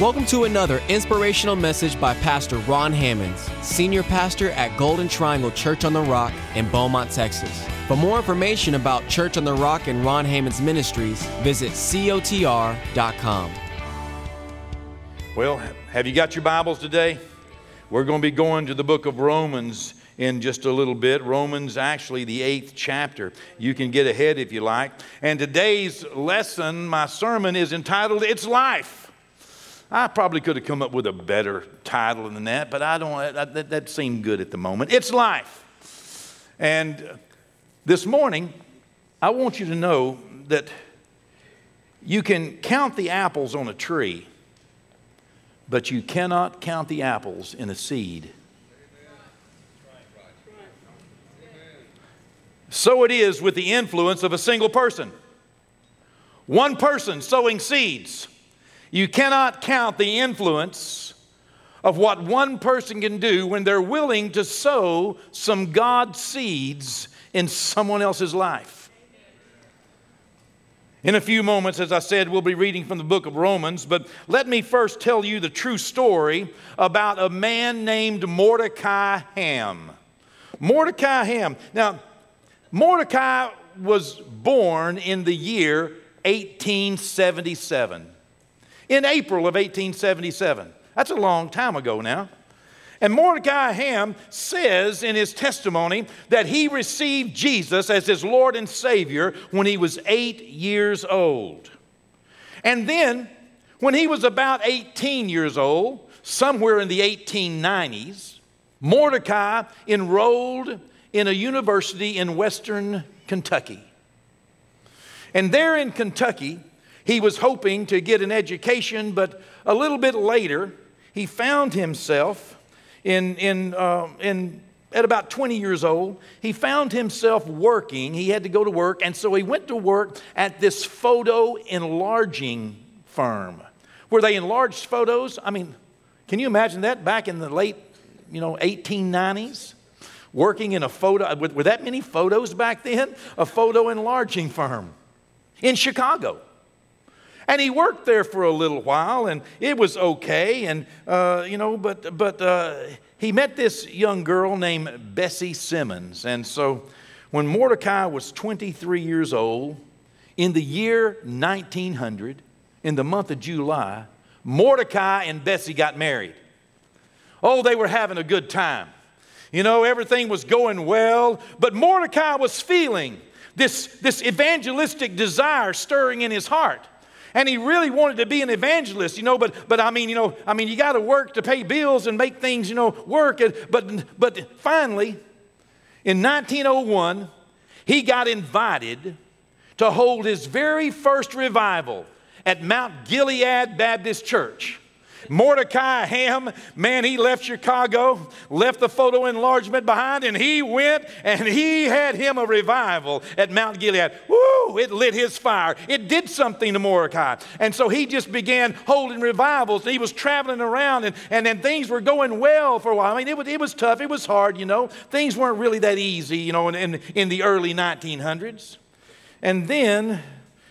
Welcome to another inspirational message by Pastor Ron Hammonds, Senior Pastor at Golden Triangle Church on the Rock in Beaumont, Texas. For more information about Church on the Rock and Ron Hammonds Ministries, visit cotr.com. Well, have you got your Bibles today? We're going to be going to the book of Romans in just a little bit. Romans, actually, the eighth chapter. You can get ahead if you like. And today's lesson, my sermon, is entitled It's Life. I probably could have come up with a better title than that, but I don't, that, that seemed good at the moment. It's life. And this morning, I want you to know that you can count the apples on a tree, but you cannot count the apples in a seed. So it is with the influence of a single person. One person sowing seeds you cannot count the influence of what one person can do when they're willing to sow some God seeds in someone else's life. In a few moments, as I said, we'll be reading from the book of Romans, but let me first tell you the true story about a man named Mordecai Ham. Mordecai Ham. Now, Mordecai was born in the year 1877 in April of 1877. That's a long time ago now. And Mordecai Ham says in his testimony that he received Jesus as his Lord and Savior when he was eight years old. And then, when he was about 18 years old, somewhere in the 1890s, Mordecai enrolled in a university in western Kentucky. And there in Kentucky, he was hoping to get an education, but a little bit later, he found himself in, in, uh, in, at about 20 years old, he found himself working. He had to go to work, and so he went to work at this photo enlarging firm where they enlarged photos. I mean, can you imagine that back in the late, you know, 1890s? Working in a photo, were that many photos back then? A photo enlarging firm in Chicago. And he worked there for a little while, and it was okay. And, uh, you know, but, but uh, he met this young girl named Bessie Simmons. And so when Mordecai was 23 years old, in the year 1900, in the month of July, Mordecai and Bessie got married. Oh, they were having a good time. You know, everything was going well, but Mordecai was feeling this, this evangelistic desire stirring in his heart and he really wanted to be an evangelist, you know, but, but I mean, you know, I mean, you got to work to pay bills and make things, you know, work. But, but finally, in 1901, he got invited to hold his very first revival at Mount Gilead Baptist Church. Mordecai Ham, man, he left Chicago, left the photo enlargement behind, and he went and he had him a revival at Mount Gilead. Woo! It lit his fire. It did something to Mordecai. And so he just began holding revivals. And he was traveling around, and, and then things were going well for a while. I mean, it was, it was tough, it was hard, you know. Things weren't really that easy, you know, in, in, in the early 1900s. And then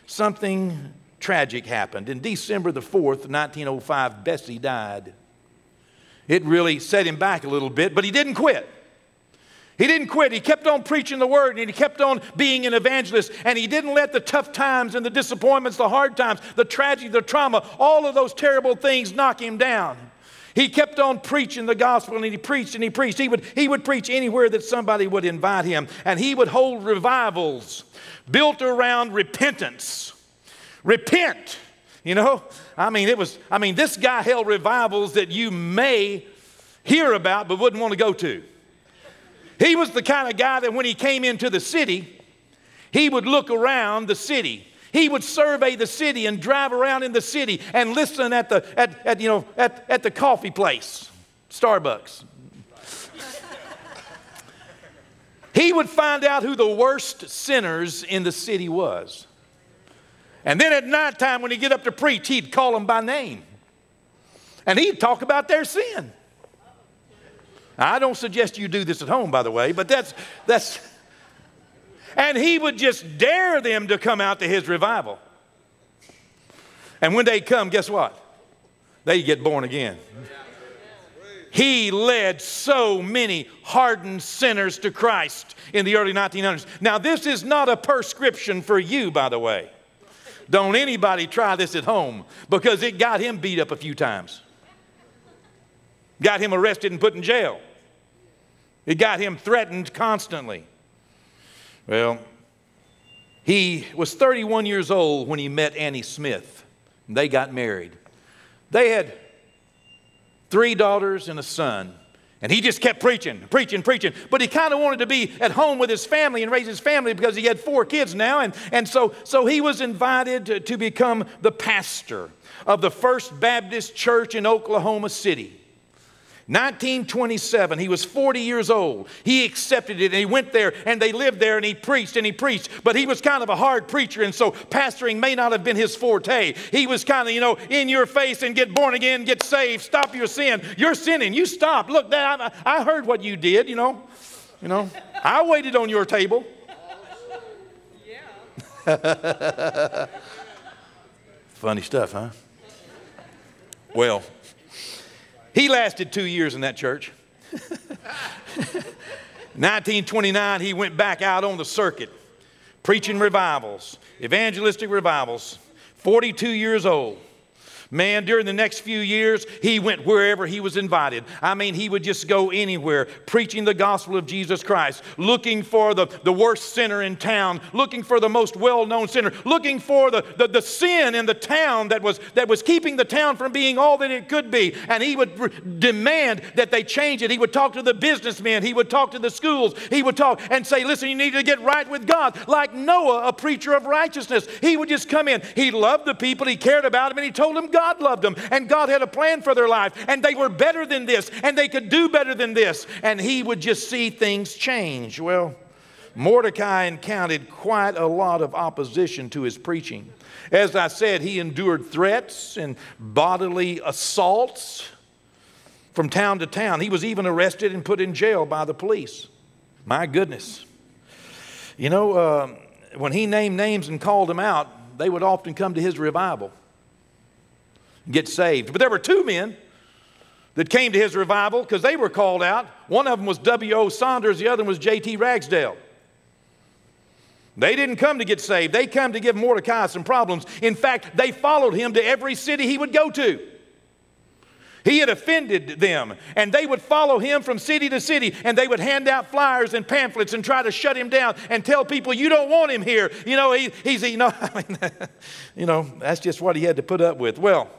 something tragic happened. In December the 4th, 1905, Bessie died. It really set him back a little bit, but he didn't quit. He didn't quit. He kept on preaching the word and he kept on being an evangelist. And he didn't let the tough times and the disappointments, the hard times, the tragedy, the trauma, all of those terrible things knock him down. He kept on preaching the gospel and he preached and he preached. He would, he would preach anywhere that somebody would invite him. And he would hold revivals built around repentance Repent. You know, I mean, it was, I mean, this guy held revivals that you may hear about but wouldn't want to go to. He was the kind of guy that when he came into the city, he would look around the city. He would survey the city and drive around in the city and listen at the, at, at, you know, at, at the coffee place, Starbucks. he would find out who the worst sinners in the city was. And then at nighttime, when he'd get up to preach, he'd call them by name. And he'd talk about their sin. I don't suggest you do this at home, by the way, but that's, that's, and he would just dare them to come out to his revival. And when they come, guess what? they get born again. He led so many hardened sinners to Christ in the early 1900s. Now, this is not a prescription for you, by the way. Don't anybody try this at home because it got him beat up a few times, got him arrested and put in jail, it got him threatened constantly. Well, he was 31 years old when he met Annie Smith. They got married. They had three daughters and a son. And he just kept preaching, preaching, preaching. But he kind of wanted to be at home with his family and raise his family because he had four kids now. And, and so, so he was invited to, to become the pastor of the First Baptist Church in Oklahoma City. 1927, he was 40 years old. He accepted it and he went there and they lived there and he preached and he preached. But he was kind of a hard preacher and so pastoring may not have been his forte. He was kind of, you know, in your face and get born again, get saved, stop your sin. You're sinning. You stop. Look, I, I heard what you did, you know. You know, I waited on your table. Yeah. Funny stuff, huh? Well, he lasted two years in that church. 1929, he went back out on the circuit, preaching revivals, evangelistic revivals, 42 years old. Man, during the next few years, he went wherever he was invited. I mean, he would just go anywhere, preaching the gospel of Jesus Christ, looking for the, the worst sinner in town, looking for the most well known sinner, looking for the, the, the, sin in the town that was, that was keeping the town from being all that it could be. And he would re- demand that they change it. He would talk to the businessmen, he would talk to the schools, he would talk and say, Listen, you need to get right with God. Like Noah, a preacher of righteousness. He would just come in. He loved the people, he cared about them, and he told them God God loved them and God had a plan for their life and they were better than this and they could do better than this. And he would just see things change. Well, Mordecai encountered quite a lot of opposition to his preaching. As I said, he endured threats and bodily assaults from town to town. He was even arrested and put in jail by the police. My goodness. You know, uh, when he named names and called them out, they would often come to his revival get saved. But there were two men that came to his revival because they were called out. One of them was W.O. Saunders, the other one was J.T. Ragsdale. They didn't come to get saved, they come to give Mordecai some problems. In fact, they followed him to every city he would go to. He had offended them, and they would follow him from city to city, and they would hand out flyers and pamphlets and try to shut him down and tell people, "You don't want him here." You know, he, he's, you know, I mean, you know, that's just what he had to put up with. Well,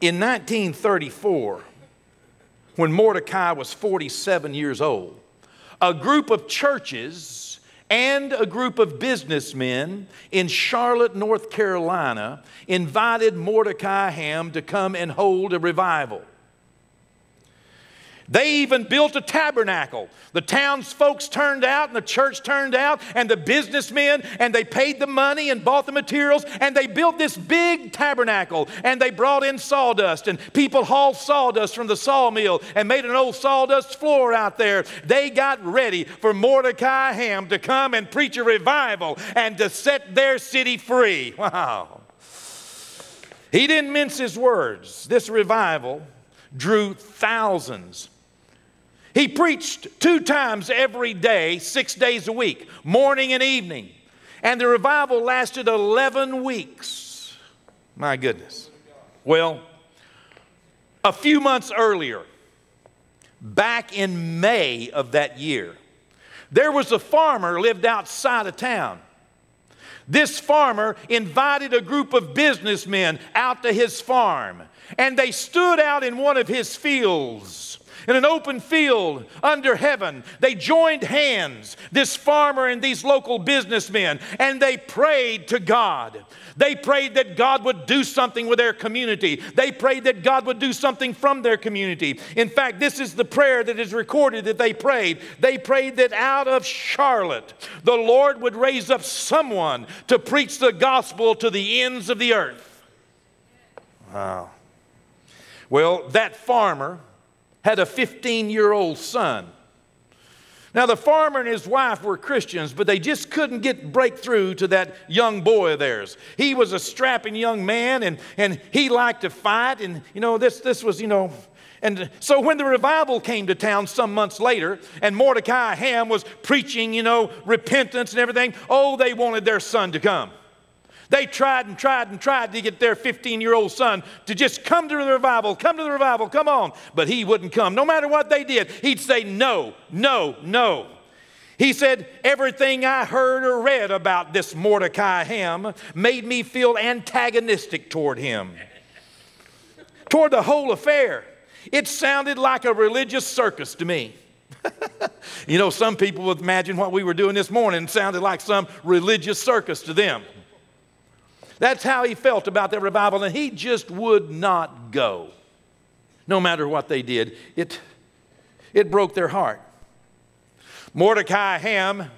in 1934, when Mordecai was 47 years old, a group of churches and a group of businessmen in Charlotte, North Carolina, invited Mordecai Ham to come and hold a revival. They even built a tabernacle. The townsfolk turned out, and the church turned out, and the businessmen, and they paid the money and bought the materials, and they built this big tabernacle. And they brought in sawdust, and people hauled sawdust from the sawmill and made an old sawdust floor out there. They got ready for Mordecai Ham to come and preach a revival and to set their city free. Wow. He didn't mince his words. This revival drew thousands he preached two times every day, six days a week, morning and evening. And the revival lasted 11 weeks. My goodness. Well, a few months earlier, back in May of that year, there was a farmer lived outside of town. This farmer invited a group of businessmen out to his farm, and they stood out in one of his fields in an open field under heaven. They joined hands, this farmer and these local businessmen, and they prayed to God. They prayed that God would do something with their community. They prayed that God would do something from their community. In fact, this is the prayer that is recorded that they prayed. They prayed that out of Charlotte, the Lord would raise up someone to preach the gospel to the ends of the earth. Wow. Well, that farmer had a 15 year old son. Now, the farmer and his wife were Christians, but they just couldn't get breakthrough to that young boy of theirs. He was a strapping young man, and, and he liked to fight. And, you know, this, this was, you know, and so when the revival came to town some months later, and Mordecai Ham was preaching, you know, repentance and everything, oh, they wanted their son to come. They tried and tried and tried to get their 15 year old son to just come to the revival, come to the revival, come on. But he wouldn't come. No matter what they did, he'd say, no, no, no. He said, Everything I heard or read about this Mordecai Ham made me feel antagonistic toward him, toward the whole affair. It sounded like a religious circus to me. you know, some people would imagine what we were doing this morning sounded like some religious circus to them. That's how he felt about that revival, and he just would not go, no matter what they did. It, it broke their heart. Mordecai Ham,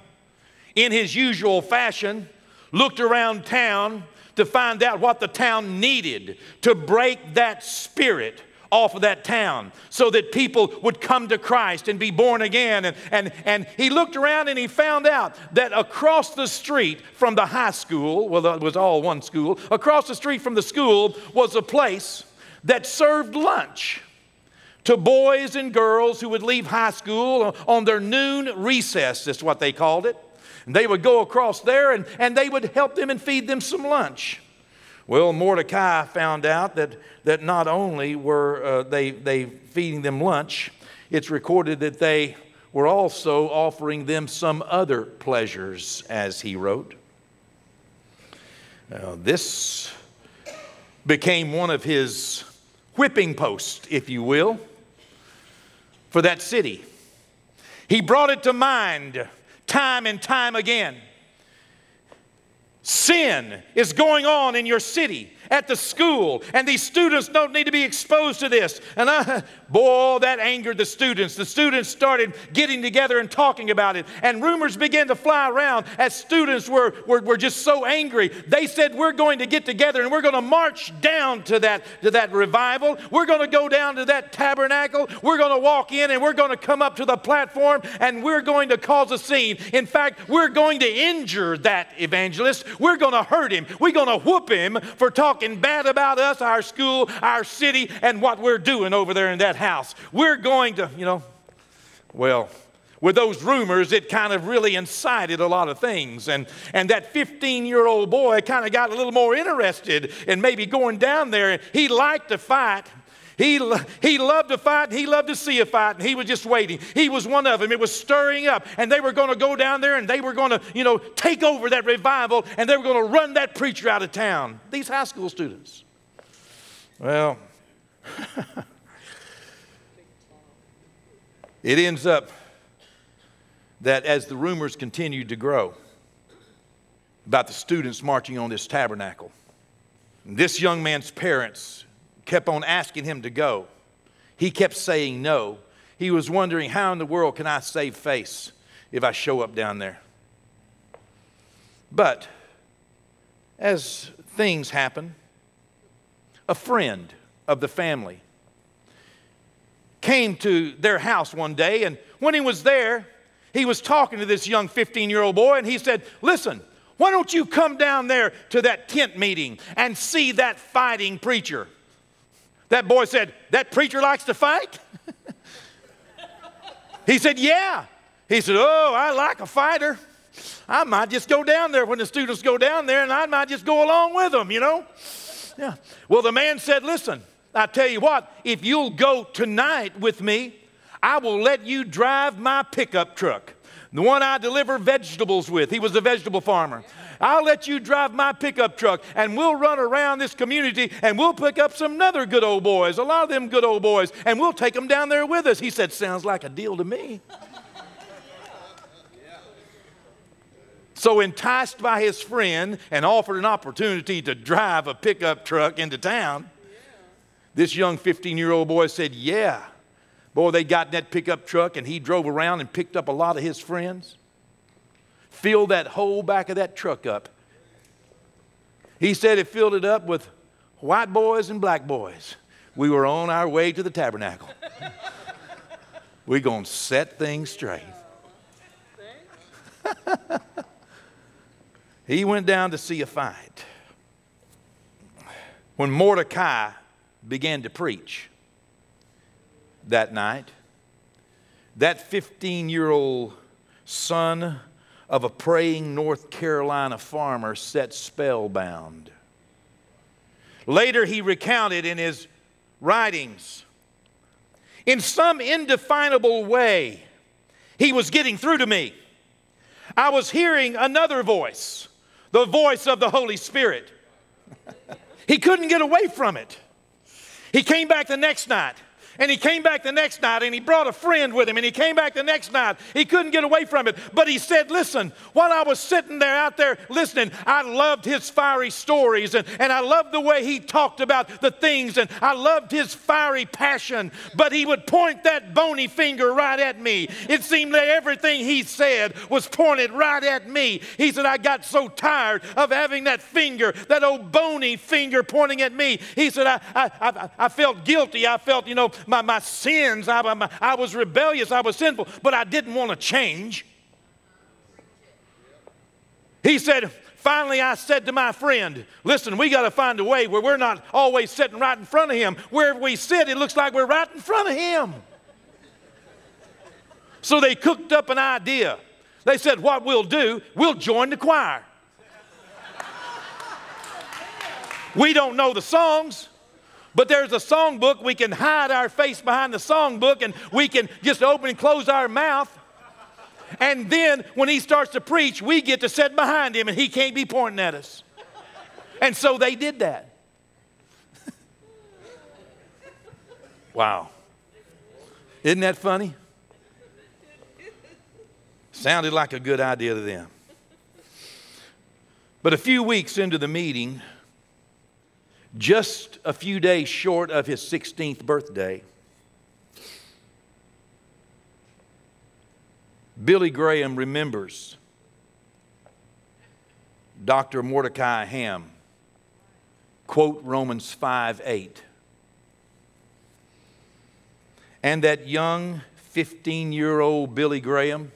in his usual fashion, looked around town to find out what the town needed to break that spirit off of that town so that people would come to Christ and be born again. And, and, and he looked around and he found out that across the street from the high school, well, it was all one school, across the street from the school was a place that served lunch to boys and girls who would leave high school on their noon recess, is what they called it. And they would go across there and, and they would help them and feed them some lunch. Well, Mordecai found out that, that not only were uh, they, they feeding them lunch, it's recorded that they were also offering them some other pleasures, as he wrote. Now, this became one of his whipping posts, if you will, for that city. He brought it to mind time and time again. Sin is going on in your city at the school, and these students don't need to be exposed to this. And I, boy, that angered the students. The students started getting together and talking about it, and rumors began to fly around as students were, were, were just so angry. They said, We're going to get together and we're going to march down to that, to that revival. We're going to go down to that tabernacle. We're going to walk in and we're going to come up to the platform and we're going to cause a scene. In fact, we're going to injure that evangelist. We're going to hurt him. We're going to whoop him for talking bad about us, our school, our city, and what we're doing over there in that house. We're going to, you know, well, with those rumors, it kind of really incited a lot of things. And, and that 15 year old boy kind of got a little more interested in maybe going down there. He liked to fight, he, he loved to fight, he loved to see a fight, and he was just waiting. He was one of them. It was stirring up, and they were going to go down there and they were going to, you know, take over that revival, and they were going to run that preacher out of town. These high school students. Well, it ends up that as the rumors continued to grow about the students marching on this tabernacle, this young man's parents kept on asking him to go. He kept saying no. He was wondering, how in the world can I save face if I show up down there? But as things happen, a friend of the family came to their house one day, and when he was there, he was talking to this young 15 year old boy, and he said, Listen, why don't you come down there to that tent meeting and see that fighting preacher? That boy said, That preacher likes to fight? he said, Yeah. He said, Oh, I like a fighter. I might just go down there when the students go down there and I might just go along with them, you know? Yeah. Well, the man said, Listen, I tell you what, if you'll go tonight with me, I will let you drive my pickup truck the one I deliver vegetables with. He was a vegetable farmer. I'll let you drive my pickup truck and we'll run around this community and we'll pick up some other good old boys, a lot of them good old boys, and we'll take them down there with us. He said, Sounds like a deal to me. So, enticed by his friend and offered an opportunity to drive a pickup truck into town, this young 15 year old boy said, Yeah. Boy, they got in that pickup truck and he drove around and picked up a lot of his friends, filled that whole back of that truck up. He said it filled it up with white boys and black boys. We were on our way to the tabernacle. We're going to set things straight. he went down to see a fight. When Mordecai began to preach that night, that 15 year old son of a praying North Carolina farmer sat spellbound. Later, he recounted in his writings, in some indefinable way, he was getting through to me. I was hearing another voice, the voice of the Holy Spirit. he couldn't get away from it. He came back the next night and he came back the next night and he brought a friend with him and he came back the next night. He couldn't get away from it. But he said, Listen, while I was sitting there out there listening, I loved his fiery stories and, and I loved the way he talked about the things and I loved his fiery passion. But he would point that bony finger right at me. It seemed that everything he said was pointed right at me. He said, I got so tired of having that finger, that old bony finger pointing at me. He said, I, I, I, I felt guilty. I felt, you know, my, my sins. I, my, I was rebellious. I was sinful, but I didn't want to change. He said, Finally, I said to my friend, Listen, we got to find a way where we're not always sitting right in front of him. Wherever we sit, it looks like we're right in front of him. So they cooked up an idea. They said, What we'll do, we'll join the choir. We don't know the songs. But there's a songbook. We can hide our face behind the songbook and we can just open and close our mouth. And then when he starts to preach, we get to sit behind him and he can't be pointing at us. And so they did that. wow. Isn't that funny? Sounded like a good idea to them. But a few weeks into the meeting, just a few days short of his 16th birthday. Billy Graham remembers Dr. Mordecai Ham quote Romans 5 8. And that young 15 year old Billy Graham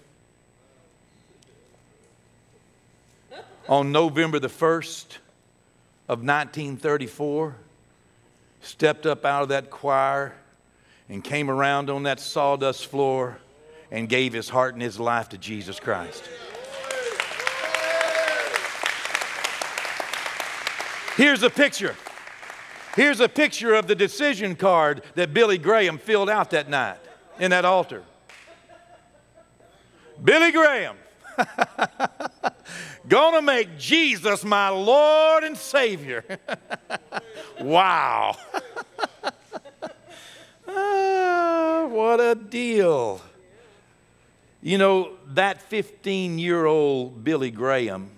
on November the 1st, of 1934 stepped up out of that choir and came around on that sawdust floor and gave his heart and his life to Jesus Christ. Here's a picture. Here's a picture of the decision card that Billy Graham filled out that night in that altar. Billy Graham. Gonna make Jesus my Lord and Savior. wow. ah, what a deal. You know, that 15 year old Billy Graham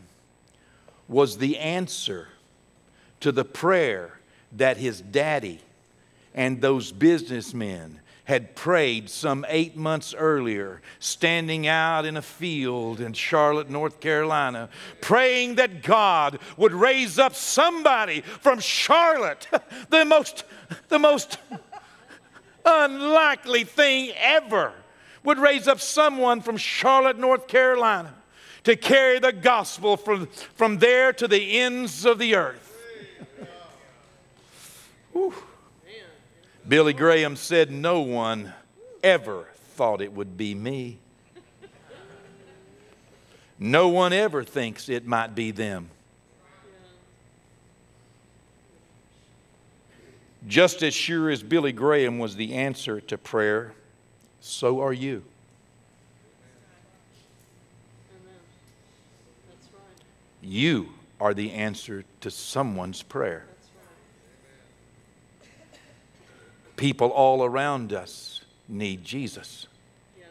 was the answer to the prayer that his daddy and those businessmen had prayed some eight months earlier, standing out in a field in Charlotte, North Carolina, praying that God would raise up somebody from Charlotte, the most, the most unlikely thing ever, would raise up someone from Charlotte, North Carolina to carry the gospel from, from there to the ends of the earth. Billy Graham said, No one ever thought it would be me. No one ever thinks it might be them. Just as sure as Billy Graham was the answer to prayer, so are you. You are the answer to someone's prayer. People all around us need Jesus. Yeah.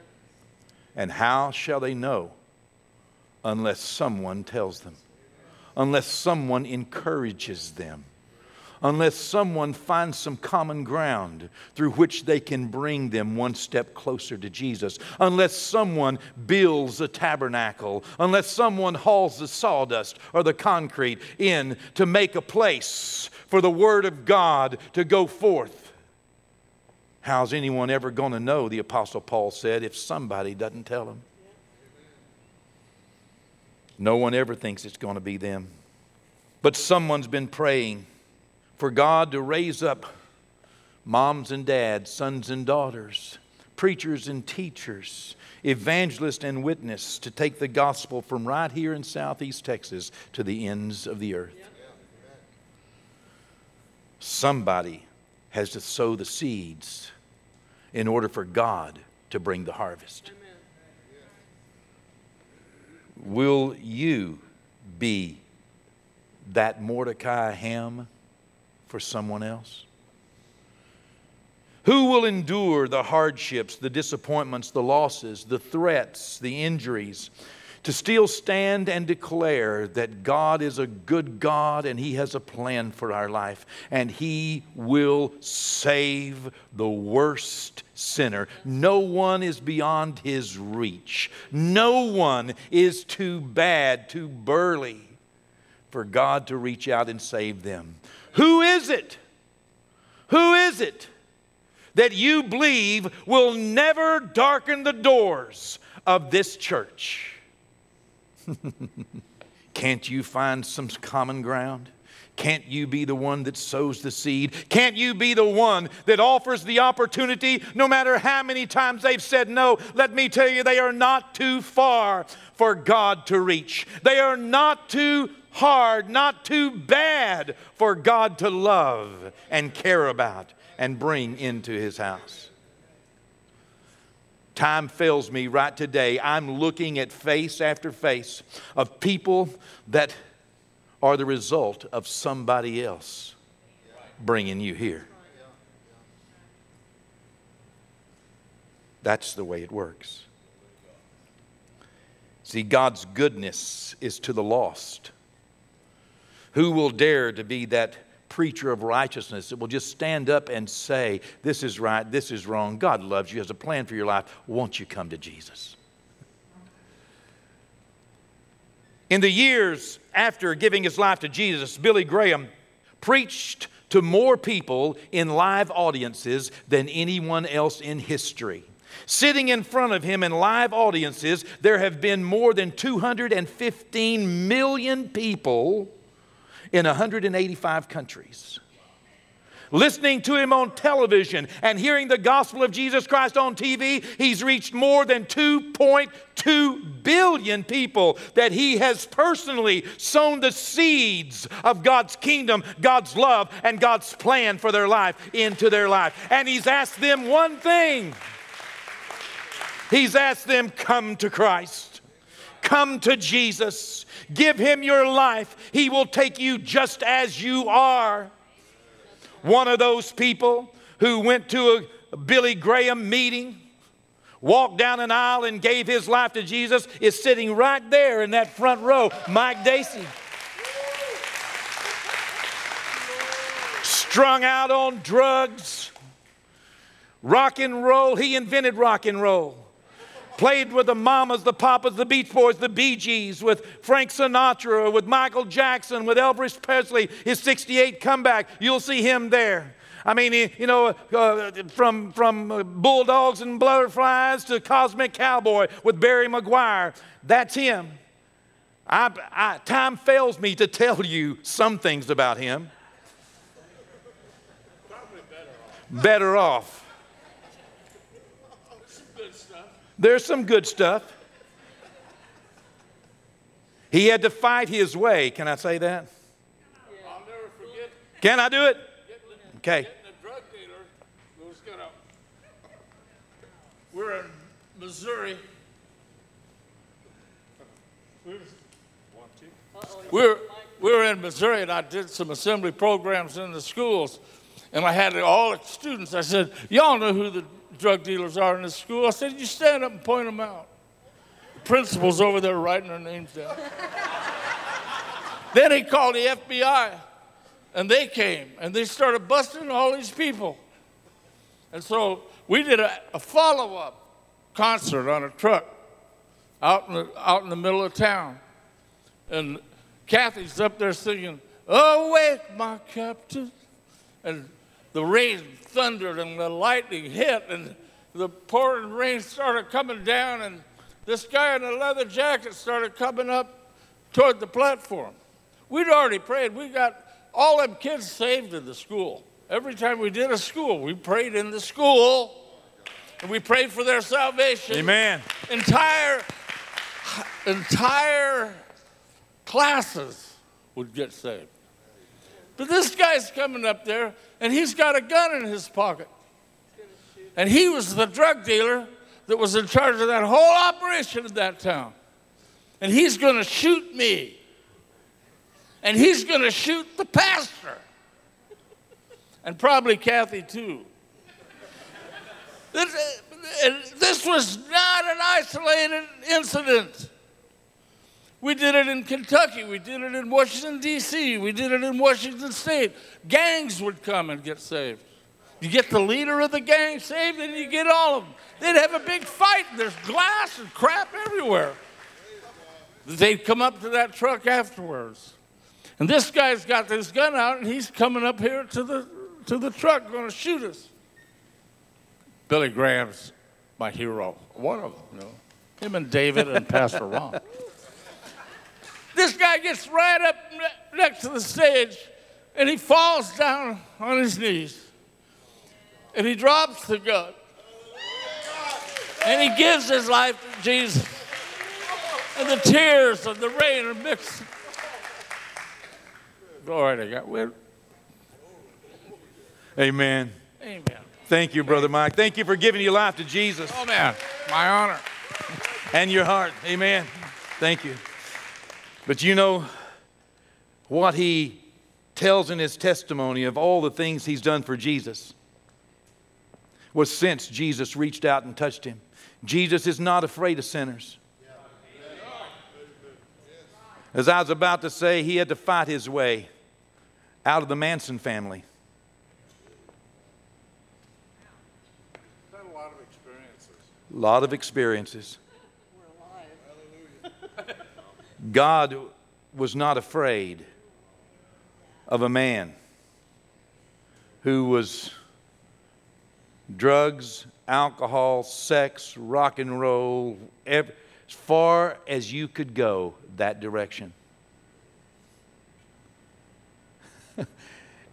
And how shall they know unless someone tells them? Unless someone encourages them? Unless someone finds some common ground through which they can bring them one step closer to Jesus. Unless someone builds a tabernacle. Unless someone hauls the sawdust or the concrete in to make a place for the Word of God to go forth How's anyone ever going to know, the Apostle Paul said, if somebody doesn't tell them? No one ever thinks it's going to be them. But someone's been praying for God to raise up moms and dads, sons and daughters, preachers and teachers, evangelists and witness to take the gospel from right here in southeast Texas to the ends of the earth. Somebody has to sow the seeds in order for God to bring the harvest. Will you be that Mordecai Ham for someone else? Who will endure the hardships, the disappointments, the losses, the threats, the injuries, to still stand and declare that God is a good God and He has a plan for our life and He will save the worst sinner. No one is beyond His reach, no one is too bad, too burly for God to reach out and save them. Who is it? Who is it? that you believe will never darken the doors of this church. Can't you find some common ground? Can't you be the one that sows the seed? Can't you be the one that offers the opportunity no matter how many times they've said no? Let me tell you, they are not too far for God to reach. They are not too hard, not too bad for God to love and care about and bring into his house. Time fails me right today. I'm looking at face after face of people that are the result of somebody else bringing you here. That's the way it works. See, God's goodness is to the lost. Who will dare to be that preacher of righteousness that will just stand up and say, This is right, this is wrong. God loves you, has a plan for your life. Won't you come to Jesus? In the years after giving his life to Jesus, Billy Graham preached to more people in live audiences than anyone else in history. Sitting in front of him in live audiences, there have been more than 215 million people in 185 countries. Listening to him on television and hearing the gospel of Jesus Christ on TV, he's reached more than 2.2 billion people that he has personally sown the seeds of God's kingdom, God's love, and God's plan for their life into their life. And he's asked them one thing He's asked them, Come to Christ, come to Jesus. Give him your life. He will take you just as you are. One of those people who went to a Billy Graham meeting, walked down an aisle and gave his life to Jesus is sitting right there in that front row, Mike Deasy. Strung out on drugs, rock and roll. He invented rock and roll played with the Mamas, the Papas, the Beach Boys, the Bee Gees, with Frank Sinatra, with Michael Jackson, with Elvis Presley, his 68 comeback. You'll see him there. I mean, you know, uh, from, from Bullfrogs and Butterflies to Cosmic Cowboy with Barry McGuire. That's him. I, I, time fails me to tell you some things about him. Better off. Better off. There's some good stuff. He had to fight his way. Can I say that? I'll never forget. Can I do it? Okay. Getting a drug dealer was gonna. We're in Missouri. We're, we're, we're in Missouri, and I did some assembly programs in the schools. And I had all the students, I said, Y'all know who the drug dealers are in the school. I said, You stand up and point them out. The principal's over there writing their names down. then he called the FBI, and they came and they started busting all these people. And so we did a, a follow up concert on a truck out in, the, out in the middle of town. And Kathy's up there singing, Awake, my captain. And the rain thundered and the lightning hit and the pouring rain started coming down and this guy in a leather jacket started coming up toward the platform. We'd already prayed. We got all them kids saved in the school. Every time we did a school, we prayed in the school and we prayed for their salvation. Amen. Entire, entire classes would get saved. But this guy's coming up there and he's got a gun in his pocket. And he was the drug dealer that was in charge of that whole operation in that town. And he's going to shoot me. And he's going to shoot the pastor. And probably Kathy, too. This, this was not an isolated incident. We did it in Kentucky. We did it in Washington, D.C. We did it in Washington State. Gangs would come and get saved. You get the leader of the gang saved, and you get all of them. They'd have a big fight. There's glass and crap everywhere. They'd come up to that truck afterwards. And this guy's got this gun out, and he's coming up here to the, to the truck, going to shoot us. Billy Graham's my hero. One of them, you know. Him and David and Pastor Ron. This guy gets right up next to the stage, and he falls down on his knees. And he drops the gun. And he gives his life to Jesus. And the tears and the rain are mixed. Glory to God. Amen. Amen. Thank you, Brother Mike. Thank you for giving your life to Jesus. Oh, man. My honor. And your heart. Amen. Thank you. But you know what he tells in his testimony of all the things he's done for Jesus was since Jesus reached out and touched him. Jesus is not afraid of sinners. As I was about to say, he had to fight his way out of the Manson family. A lot of experiences. A lot of experiences. God was not afraid of a man who was drugs, alcohol, sex, rock and roll, as far as you could go that direction.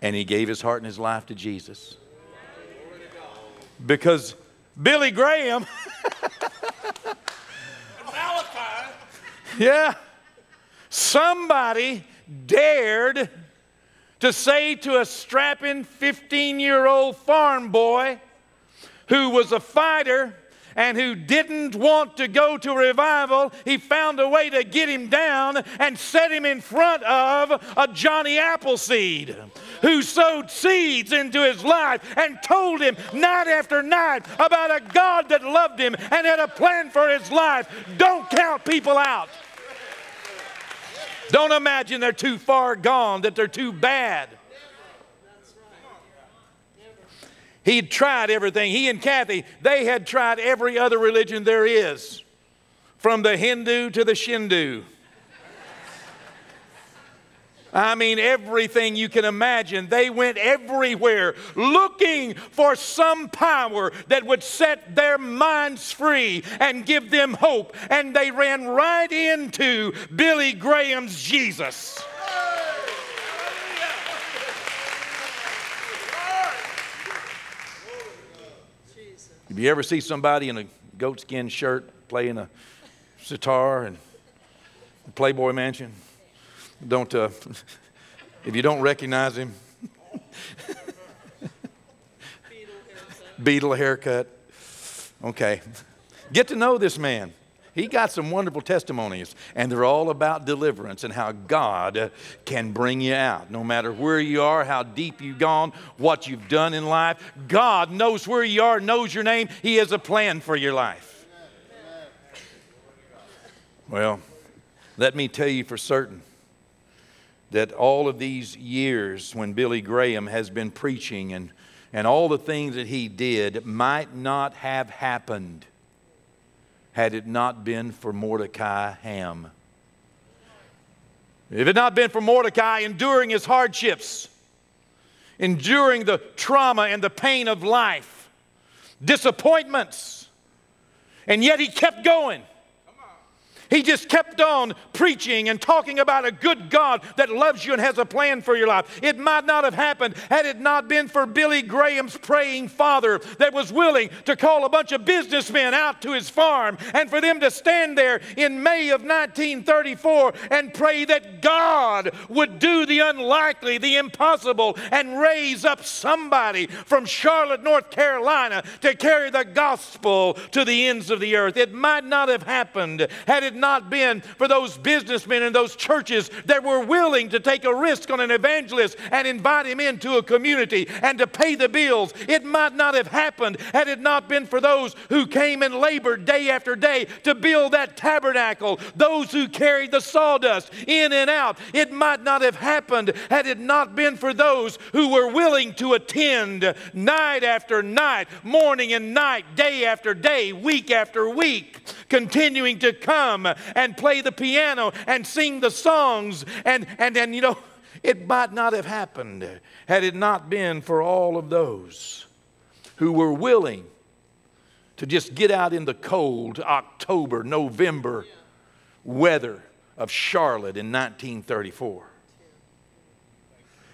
and he gave his heart and his life to Jesus. Because Billy Graham, Malachi. yeah, somebody dared to say to a strapping 15 year old farm boy who was a fighter and who didn't want to go to revival, he found a way to get him down and set him in front of a Johnny Appleseed who sowed seeds into his life and told him night after night about a God that loved him and had a plan for his life. Don't count people out. Don't imagine they're too far gone, that they're too bad. He had tried everything. He and Kathy, they had tried every other religion there is, from the Hindu to the Shindu. I mean, everything you can imagine. They went everywhere looking for some power that would set their minds free and give them hope. And they ran right into Billy Graham's Jesus. If you ever see somebody in a goatskin shirt playing a sitar and Playboy Mansion, don't, uh, if you don't recognize him, Beatle haircut. Okay. Get to know this man. He got some wonderful testimonies, and they're all about deliverance and how God can bring you out. No matter where you are, how deep you've gone, what you've done in life, God knows where you are, knows your name. He has a plan for your life. Well, let me tell you for certain that all of these years when Billy Graham has been preaching and, and all the things that he did might not have happened had it not been for Mordecai Ham. If it not been for Mordecai enduring his hardships, enduring the trauma and the pain of life, disappointments, and yet he kept going. He just kept on preaching and talking about a good God that loves you and has a plan for your life. It might not have happened had it not been for Billy Graham's praying father that was willing to call a bunch of businessmen out to his farm and for them to stand there in May of 1934 and pray that God would do the unlikely, the impossible, and raise up somebody from Charlotte, North Carolina to carry the gospel to the ends of the earth. It might not have happened had it not been for those businessmen and those churches that were willing to take a risk on an evangelist and invite him into a community and to pay the bills, it might not have happened had it not been for those who came and labored day after day to build that tabernacle, those who carried the sawdust in and out. It might not have happened had it not been for those who were willing to attend night after night, morning and night, day after day, week after week, continuing to come and play the piano and sing the songs. And, and, and you know, it might not have happened had it not been for all of those who were willing to just get out in the cold October, November weather of Charlotte in 1934.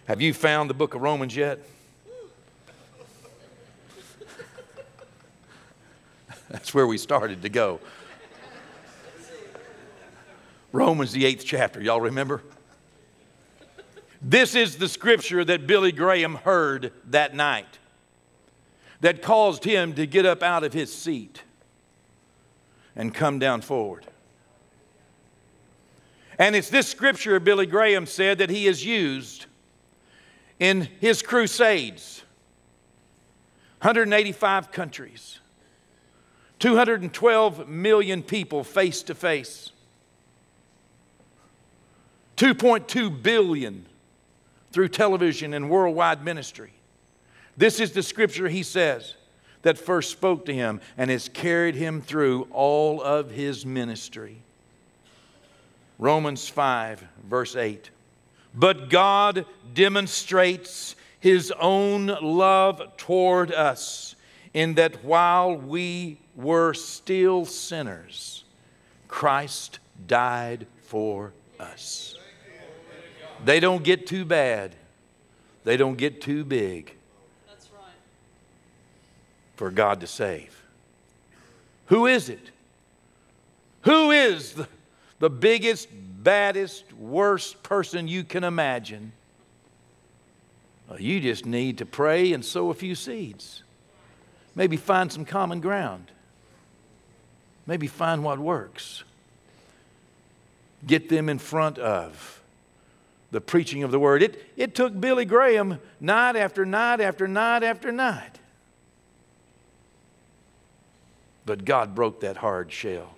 Have you found the book of Romans yet? That's where we started to go. Romans, the eighth chapter. Y'all remember? This is the scripture that Billy Graham heard that night that caused him to get up out of his seat and come down forward. And it's this scripture, Billy Graham said, that he has used in his crusades 185 countries, 212 million people face to face. 2.2 billion through television and worldwide ministry. This is the scripture he says that first spoke to him and has carried him through all of his ministry. Romans 5, verse 8. But God demonstrates his own love toward us in that while we were still sinners, Christ died for us. They don't get too bad. They don't get too big That's right. for God to save. Who is it? Who is the, the biggest, baddest, worst person you can imagine? Well, you just need to pray and sow a few seeds. Maybe find some common ground. Maybe find what works. Get them in front of the preaching of the word. It, it took Billy Graham night after night after night after night. But God broke that hard shell.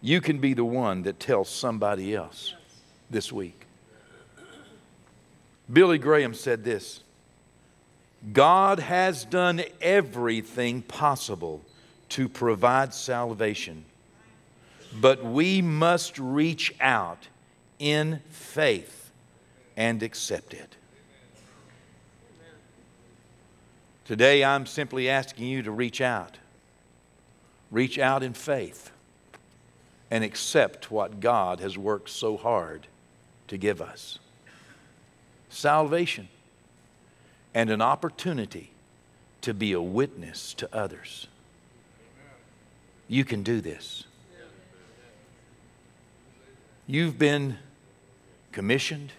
You can be the one that tells somebody else this week. Billy Graham said this God has done everything possible to provide salvation but we must reach out in faith and accept it. Today, I'm simply asking you to reach out. Reach out in faith and accept what God has worked so hard to give us salvation and an opportunity to be a witness to others. You can do this. You've been commissioned.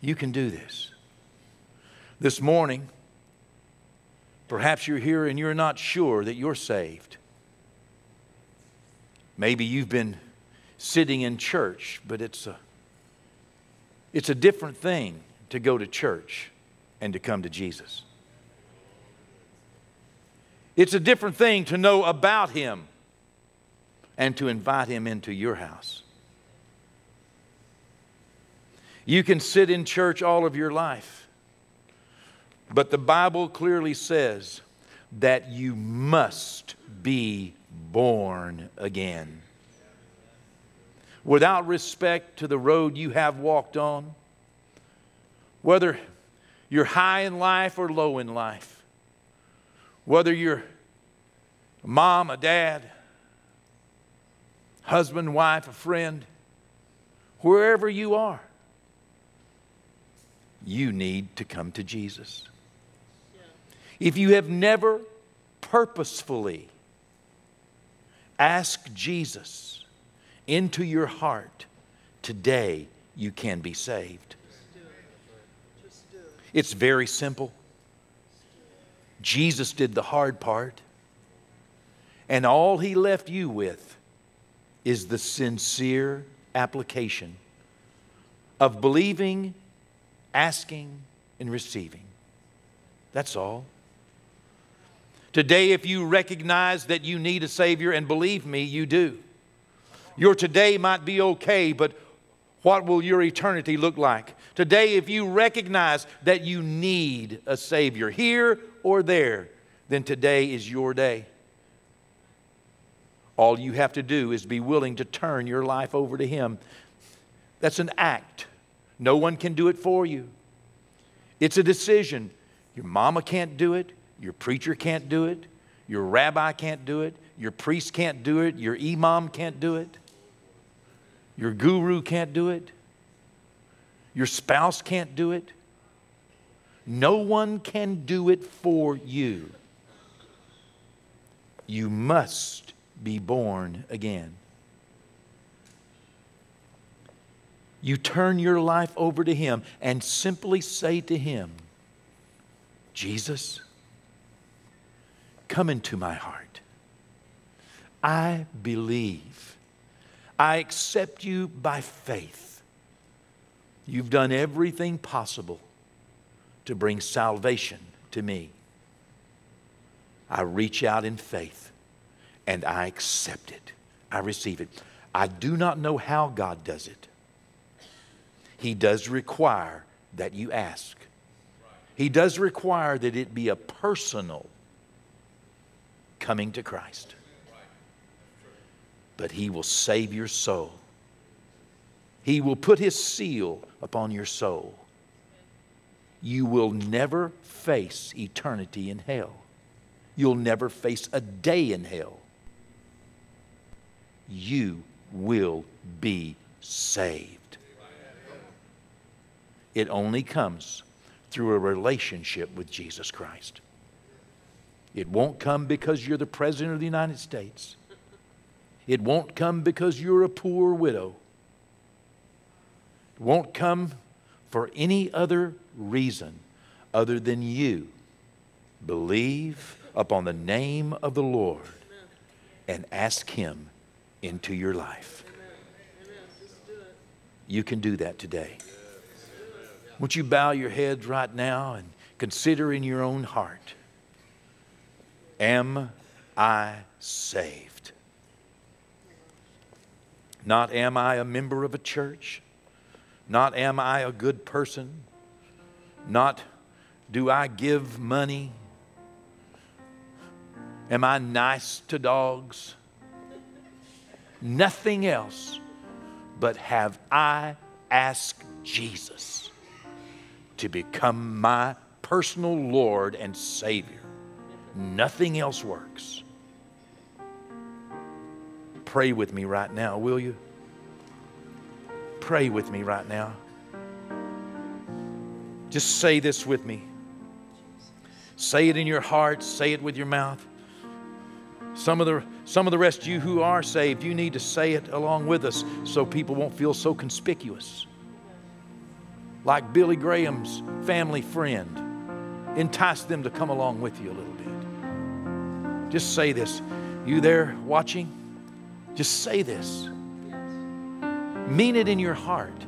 You can do this. This morning, perhaps you're here and you're not sure that you're saved. Maybe you've been sitting in church, but it's a, it's a different thing to go to church and to come to Jesus. It's a different thing to know about Him and to invite him into your house. You can sit in church all of your life, but the Bible clearly says that you must be born again. Without respect to the road you have walked on, whether you're high in life or low in life, whether you're a mom, a dad, husband, wife, a friend, wherever you are, you need to come to Jesus. If you have never purposefully asked Jesus into your heart, today you can be saved. It's very simple. Jesus did the hard part, and all he left you with is the sincere application of believing, asking, and receiving. That's all. Today, if you recognize that you need a Savior, and believe me, you do, your today might be okay, but what will your eternity look like? Today, if you recognize that you need a Savior here or there, then today is your day. All you have to do is be willing to turn your life over to Him. That's an act. No one can do it for you. It's a decision. Your mama can't do it. Your preacher can't do it. Your rabbi can't do it. Your priest can't do it. Your imam can't do it. Your guru can't do it. Your spouse can't do it. No one can do it for you. You must be born again. You turn your life over to Him and simply say to Him, Jesus, come into my heart. I believe. I accept you by faith. You've done everything possible to bring salvation to me. I reach out in faith and I accept it. I receive it. I do not know how God does it. He does require that you ask. He does require that it be a personal coming to Christ. But He will save your soul. He will put His seal upon your soul. You will never face eternity in hell. You'll never face a day in hell. You will be saved. It only comes through a relationship with Jesus Christ. It won't come because you're the President of the United States. It won't come because you're a poor widow. It won't come for any other reason other than you believe upon the name of the Lord and ask Him into your life. You can do that today. Won't you bow your heads right now and consider in your own heart Am I saved? Not am I a member of a church? Not am I a good person? Not do I give money? Am I nice to dogs? Nothing else, but have I asked Jesus to become my personal Lord and Savior? Nothing else works. Pray with me right now, will you? Pray with me right now. Just say this with me. Say it in your heart, say it with your mouth. Some of the some of the rest of you who are saved, you need to say it along with us so people won't feel so conspicuous. Like Billy Graham's family friend, entice them to come along with you a little bit. Just say this. You there watching? Just say this. Mean it in your heart.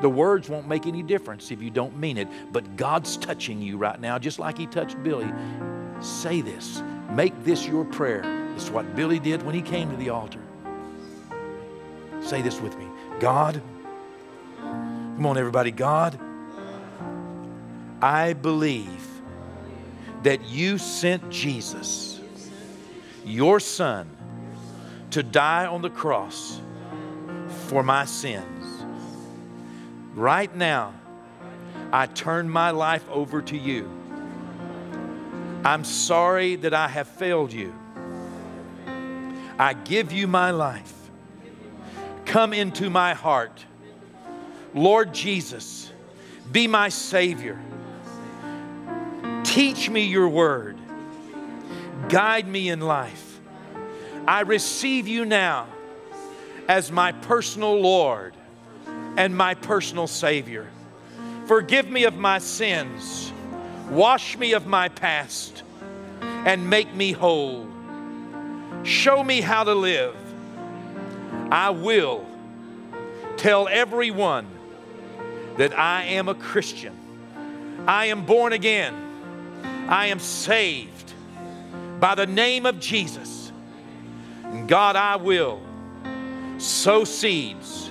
The words won't make any difference if you don't mean it, but God's touching you right now, just like He touched Billy. Say this. Make this your prayer. It's what Billy did when he came to the altar. Say this with me God, come on, everybody. God, I believe that you sent Jesus your son to die on the cross for my sins. Right now, I turn my life over to you. I'm sorry that I have failed you. I give you my life. Come into my heart. Lord Jesus, be my Savior. Teach me your word. Guide me in life. I receive you now as my personal Lord and my personal Savior. Forgive me of my sins. Wash me of my past and make me whole. Show me how to live. I will tell everyone that I am a Christian. I am born again. I am saved by the name of Jesus. And God, I will sow seeds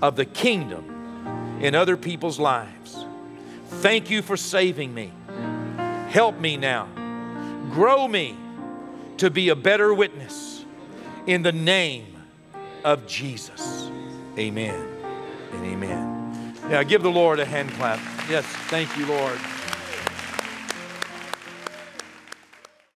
of the kingdom in other people's lives. Thank you for saving me. Help me now. Grow me to be a better witness in the name of Jesus. Amen and amen. Now give the Lord a hand clap. Yes, thank you, Lord.